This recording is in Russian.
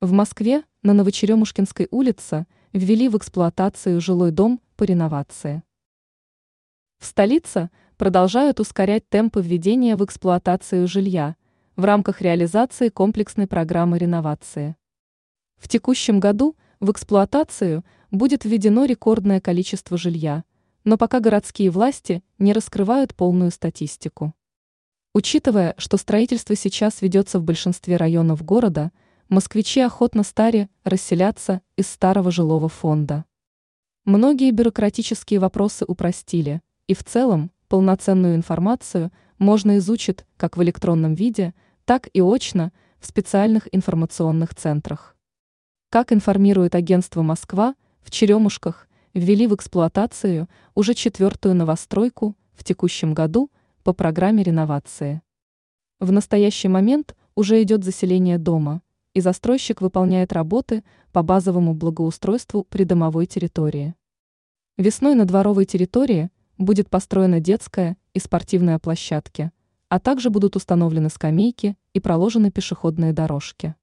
В Москве на Новочеремушкинской улице ввели в эксплуатацию жилой дом по реновации. В столице продолжают ускорять темпы введения в эксплуатацию жилья в рамках реализации комплексной программы реновации. В текущем году в эксплуатацию будет введено рекордное количество жилья, но пока городские власти не раскрывают полную статистику. Учитывая, что строительство сейчас ведется в большинстве районов города – москвичи охотно стали расселяться из старого жилого фонда. Многие бюрократические вопросы упростили, и в целом полноценную информацию можно изучить как в электронном виде, так и очно в специальных информационных центрах. Как информирует агентство «Москва», в Черемушках ввели в эксплуатацию уже четвертую новостройку в текущем году по программе реновации. В настоящий момент уже идет заселение дома – и застройщик выполняет работы по базовому благоустройству придомовой территории. Весной на дворовой территории будет построена детская и спортивная площадки, а также будут установлены скамейки и проложены пешеходные дорожки.